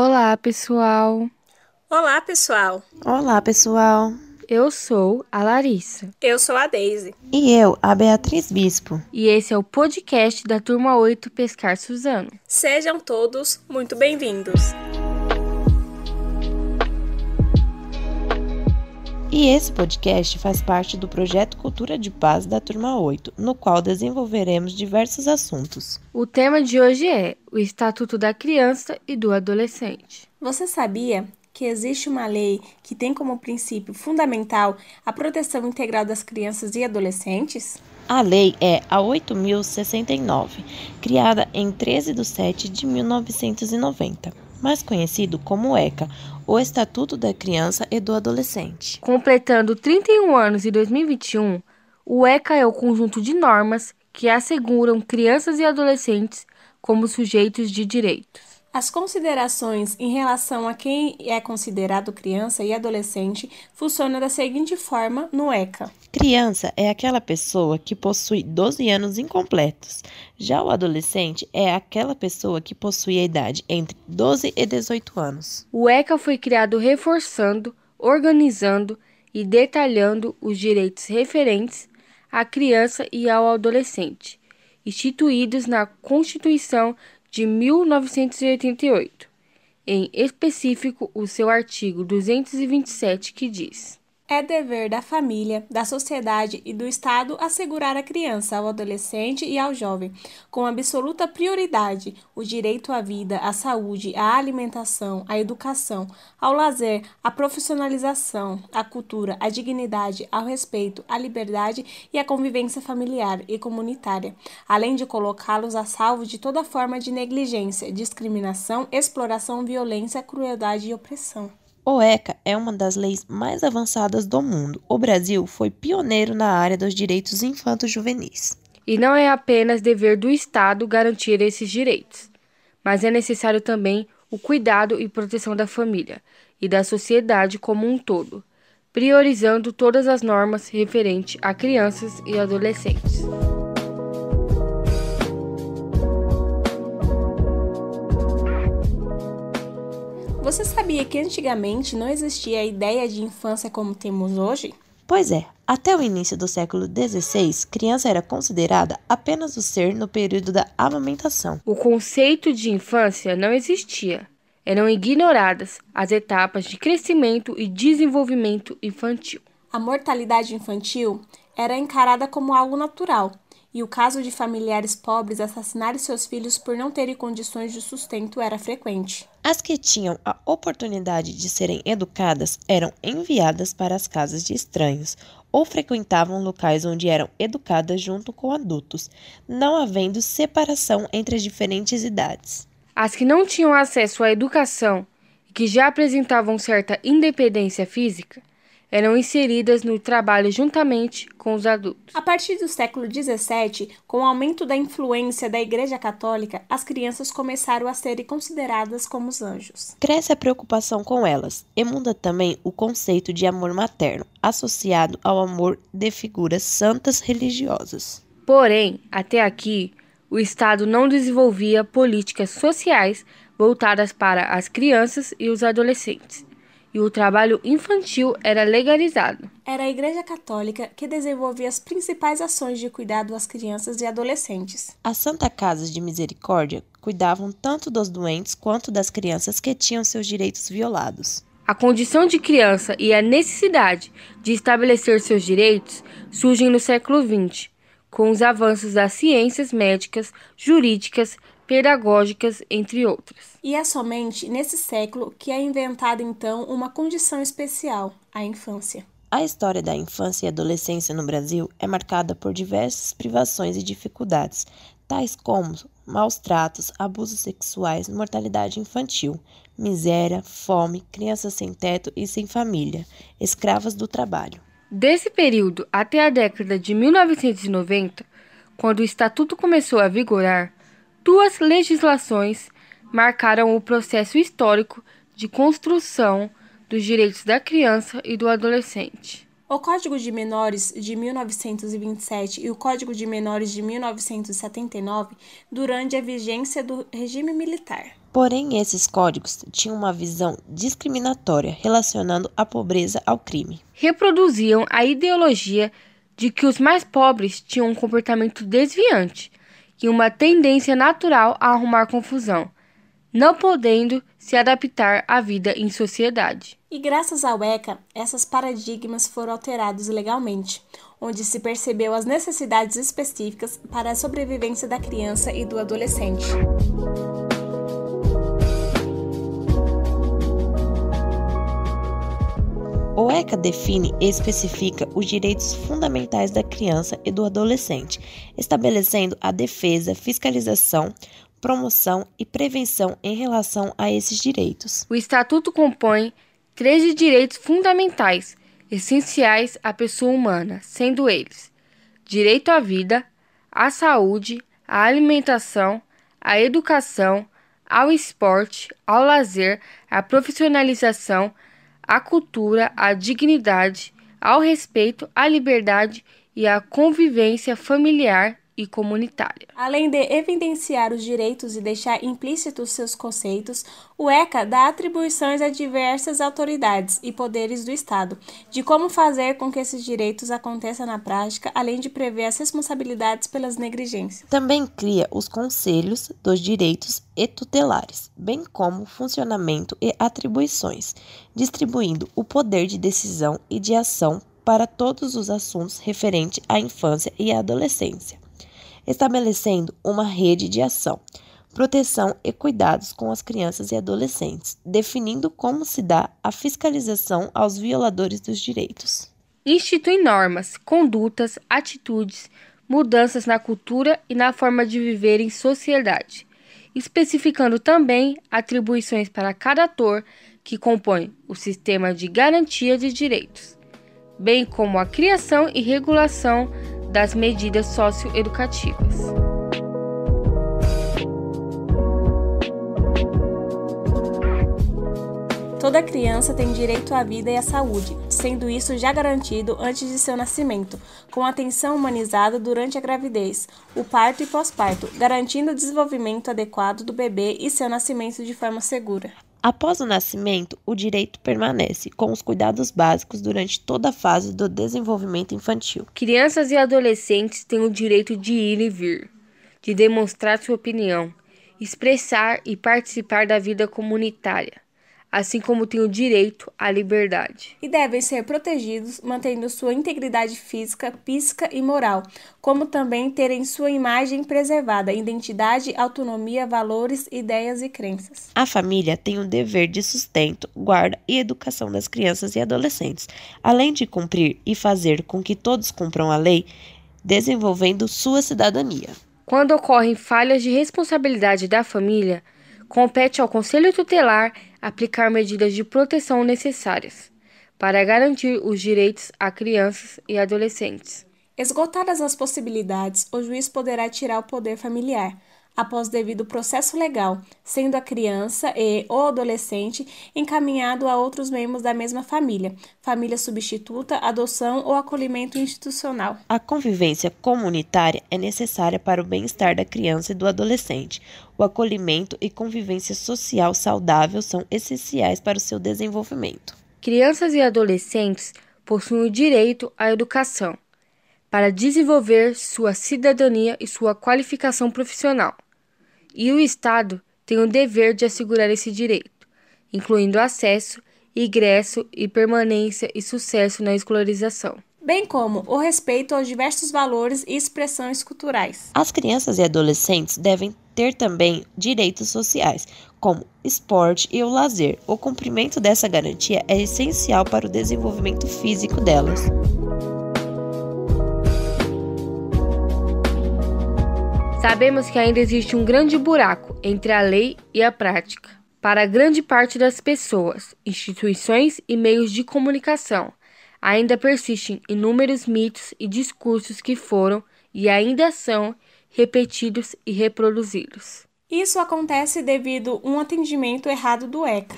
Olá, pessoal. Olá, pessoal. Olá, pessoal. Eu sou a Larissa. Eu sou a Daisy. E eu, a Beatriz Bispo. E esse é o podcast da turma 8 Pescar Suzano. Sejam todos muito bem-vindos. E esse podcast faz parte do projeto Cultura de Paz da Turma 8, no qual desenvolveremos diversos assuntos. O tema de hoje é o Estatuto da Criança e do Adolescente. Você sabia que existe uma lei que tem como princípio fundamental a proteção integral das crianças e adolescentes? A lei é a 8069, criada em 13 de 7 de 1990, mais conhecido como ECA, o Estatuto da Criança e do Adolescente. Completando 31 anos em 2021, o ECA é o conjunto de normas que asseguram crianças e adolescentes como sujeitos de direitos. As considerações em relação a quem é considerado criança e adolescente funcionam da seguinte forma no ECA. Criança é aquela pessoa que possui 12 anos incompletos. Já o adolescente é aquela pessoa que possui a idade entre 12 e 18 anos. O ECA foi criado reforçando, organizando e detalhando os direitos referentes à criança e ao adolescente, instituídos na Constituição de 1988, em específico o seu artigo 227, que diz: É dever da família, da sociedade e do Estado assegurar à criança, ao adolescente e ao jovem, com absoluta prioridade, o direito à vida, à saúde, à alimentação, à educação, ao lazer, à profissionalização, à cultura, à dignidade, ao respeito, à liberdade e à convivência familiar e comunitária, além de colocá-los a salvo de toda forma de negligência, discriminação, exploração, violência, crueldade e opressão. O ECA é uma das leis mais avançadas do mundo. O Brasil foi pioneiro na área dos direitos infanto-juvenis. E não é apenas dever do Estado garantir esses direitos, mas é necessário também o cuidado e proteção da família e da sociedade como um todo, priorizando todas as normas referentes a crianças e adolescentes. Você sabia que antigamente não existia a ideia de infância como temos hoje? Pois é, até o início do século XVI, criança era considerada apenas o ser no período da amamentação. O conceito de infância não existia. Eram ignoradas as etapas de crescimento e desenvolvimento infantil. A mortalidade infantil era encarada como algo natural, e o caso de familiares pobres assassinarem seus filhos por não terem condições de sustento era frequente. As que tinham a oportunidade de serem educadas eram enviadas para as casas de estranhos ou frequentavam locais onde eram educadas junto com adultos, não havendo separação entre as diferentes idades. As que não tinham acesso à educação e que já apresentavam certa independência física eram inseridas no trabalho juntamente com os adultos. A partir do século XVII, com o aumento da influência da Igreja Católica, as crianças começaram a serem consideradas como os anjos. Cresce a preocupação com elas e muda também o conceito de amor materno, associado ao amor de figuras santas religiosas. Porém, até aqui, o Estado não desenvolvia políticas sociais voltadas para as crianças e os adolescentes e o trabalho infantil era legalizado. Era a Igreja Católica que desenvolvia as principais ações de cuidado às crianças e adolescentes. As Santa Casas de Misericórdia cuidavam tanto dos doentes quanto das crianças que tinham seus direitos violados. A condição de criança e a necessidade de estabelecer seus direitos surgem no século XX, com os avanços das ciências médicas, jurídicas, pedagógicas, entre outras. E é somente nesse século que é inventada então uma condição especial, a infância. A história da infância e adolescência no Brasil é marcada por diversas privações e dificuldades, tais como maus tratos, abusos sexuais, mortalidade infantil, miséria, fome, crianças sem teto e sem família, escravas do trabalho. Desse período até a década de 1990, quando o Estatuto começou a vigorar, duas legislações marcaram o processo histórico de construção dos direitos da criança e do adolescente. O Código de Menores de 1927 e o Código de Menores de 1979 durante a vigência do regime militar. Porém, esses códigos tinham uma visão discriminatória relacionando a pobreza ao crime. Reproduziam a ideologia de que os mais pobres tinham um comportamento desviante e uma tendência natural a arrumar confusão, não podendo se adaptar à vida em sociedade. E graças ao ECA, esses paradigmas foram alterados legalmente, onde se percebeu as necessidades específicas para a sobrevivência da criança e do adolescente. O ECA define e especifica os direitos fundamentais da criança e do adolescente, estabelecendo a defesa, fiscalização, promoção e prevenção em relação a esses direitos. O Estatuto compõe 13 direitos fundamentais, essenciais à pessoa humana, sendo eles: direito à vida, à saúde, à alimentação, à educação, ao esporte, ao lazer, à profissionalização, à cultura, à dignidade, ao respeito, à liberdade e à convivência familiar e comunitária. Além de evidenciar os direitos e deixar implícitos seus conceitos, o ECA dá atribuições a diversas autoridades e poderes do Estado de como fazer com que esses direitos aconteçam na prática, além de prever as responsabilidades pelas negligências. Também cria os conselhos dos direitos e tutelares, bem como funcionamento e atribuições, distribuindo o poder de decisão e de ação para todos os assuntos referentes à infância e à adolescência estabelecendo uma rede de ação, proteção e cuidados com as crianças e adolescentes, definindo como se dá a fiscalização aos violadores dos direitos. Institui normas, condutas, atitudes, mudanças na cultura e na forma de viver em sociedade, especificando também atribuições para cada ator que compõe o sistema de garantia de direitos, bem como a criação e regulação das medidas socioeducativas. Toda criança tem direito à vida e à saúde, sendo isso já garantido antes de seu nascimento, com atenção humanizada durante a gravidez, o parto e pós-parto, garantindo o desenvolvimento adequado do bebê e seu nascimento de forma segura. Após o nascimento, o direito permanece, com os cuidados básicos durante toda a fase do desenvolvimento infantil. Crianças e adolescentes têm o direito de ir e vir, de demonstrar sua opinião, expressar e participar da vida comunitária assim como têm o direito à liberdade. E devem ser protegidos, mantendo sua integridade física, psíquica e moral, como também terem sua imagem preservada, identidade, autonomia, valores, ideias e crenças. A família tem o dever de sustento, guarda e educação das crianças e adolescentes, além de cumprir e fazer com que todos cumpram a lei, desenvolvendo sua cidadania. Quando ocorrem falhas de responsabilidade da família, compete ao Conselho Tutelar aplicar medidas de proteção necessárias para garantir os direitos a crianças e adolescentes. Esgotadas as possibilidades, o juiz poderá tirar o poder familiar, após devido processo legal, sendo a criança e ou adolescente encaminhado a outros membros da mesma família, família substituta, adoção ou acolhimento institucional. A convivência comunitária é necessária para o bem-estar da criança e do adolescente. O acolhimento e convivência social saudável são essenciais para o seu desenvolvimento. Crianças e adolescentes possuem o direito à educação para desenvolver sua cidadania e sua qualificação profissional e o Estado tem o dever de assegurar esse direito, incluindo acesso, ingresso e permanência e sucesso na escolarização bem como o respeito aos diversos valores e expressões culturais. As crianças e adolescentes devem ter também direitos sociais, como esporte e o lazer. O cumprimento dessa garantia é essencial para o desenvolvimento físico delas. Sabemos que ainda existe um grande buraco entre a lei e a prática. Para grande parte das pessoas, instituições e meios de comunicação, ainda persistem inúmeros mitos e discursos que foram e ainda são repetidos e reproduzidos. Isso acontece devido a um atendimento errado do ECA,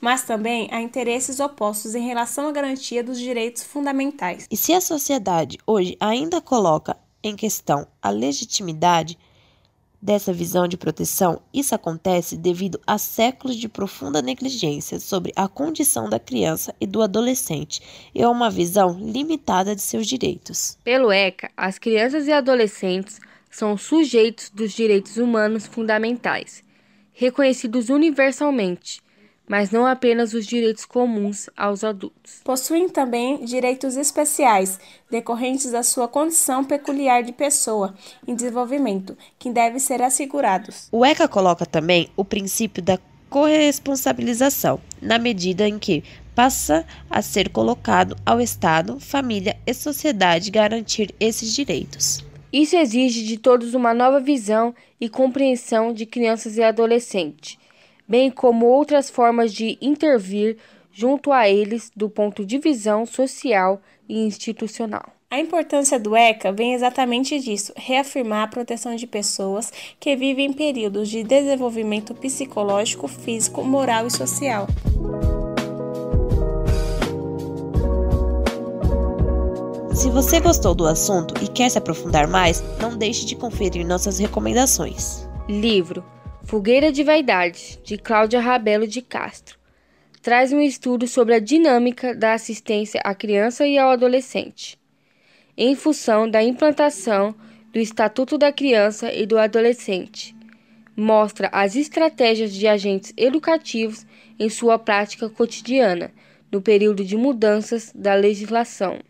mas também há interesses opostos em relação à garantia dos direitos fundamentais. E se a sociedade hoje ainda coloca em questão a legitimidade dessa visão de proteção, isso acontece devido a séculos de profunda negligência sobre a condição da criança e do adolescente e a uma visão limitada de seus direitos. Pelo ECA, as crianças e adolescentes são sujeitos dos direitos humanos fundamentais, reconhecidos universalmente, mas não apenas os direitos comuns aos adultos. Possuem também direitos especiais, decorrentes da sua condição peculiar de pessoa em desenvolvimento, que devem ser assegurados. O ECA coloca também o princípio da corresponsabilização, na medida em que passa a ser colocado ao Estado, família e sociedade garantir esses direitos. Isso exige de todos uma nova visão e compreensão de crianças e adolescentes bem como outras formas de intervir junto a eles do ponto de visão social e institucional. A importância do ECA vem exatamente disso: reafirmar a proteção de pessoas que vivem em períodos de desenvolvimento psicológico, físico, moral e social. Se você gostou do assunto e quer se aprofundar mais, não deixe de conferir nossas recomendações. Livro Fogueira de Vaidade, de Cláudia Rabelo de Castro, traz um estudo sobre a dinâmica da assistência à criança e ao adolescente, em função da implantação do Estatuto da Criança e do Adolescente. Mostra as estratégias de agentes educativos em sua prática cotidiana no período de mudanças da legislação,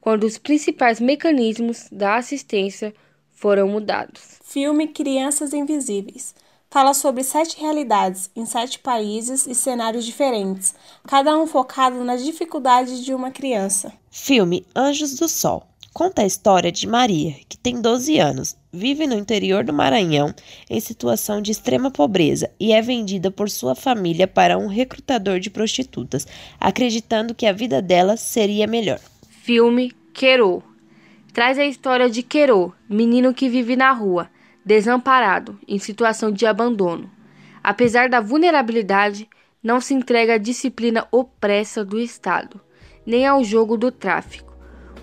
quando os principais mecanismos da assistência foram mudados. Filme Crianças Invisíveis fala sobre sete realidades em sete países e cenários diferentes, cada um focado nas dificuldades de uma criança. Filme Anjos do Sol conta a história de Maria, que tem 12 anos, vive no interior do Maranhão em situação de extrema pobreza e é vendida por sua família para um recrutador de prostitutas, acreditando que a vida dela seria melhor. Filme Quero traz a história de Quero, menino que vive na rua desamparado, em situação de abandono. Apesar da vulnerabilidade, não se entrega à disciplina opressa do Estado, nem ao jogo do tráfico.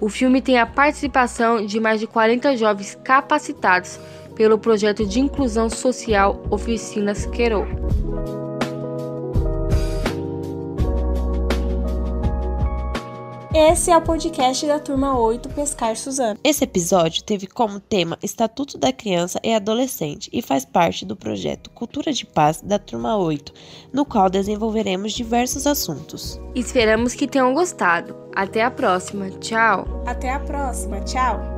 O filme tem a participação de mais de 40 jovens capacitados pelo projeto de inclusão social Oficinas Quero. Esse é o podcast da turma 8 Pescar Suzano. Esse episódio teve como tema Estatuto da Criança e Adolescente e faz parte do projeto Cultura de Paz da turma 8, no qual desenvolveremos diversos assuntos. Esperamos que tenham gostado. Até a próxima. Tchau. Até a próxima. Tchau.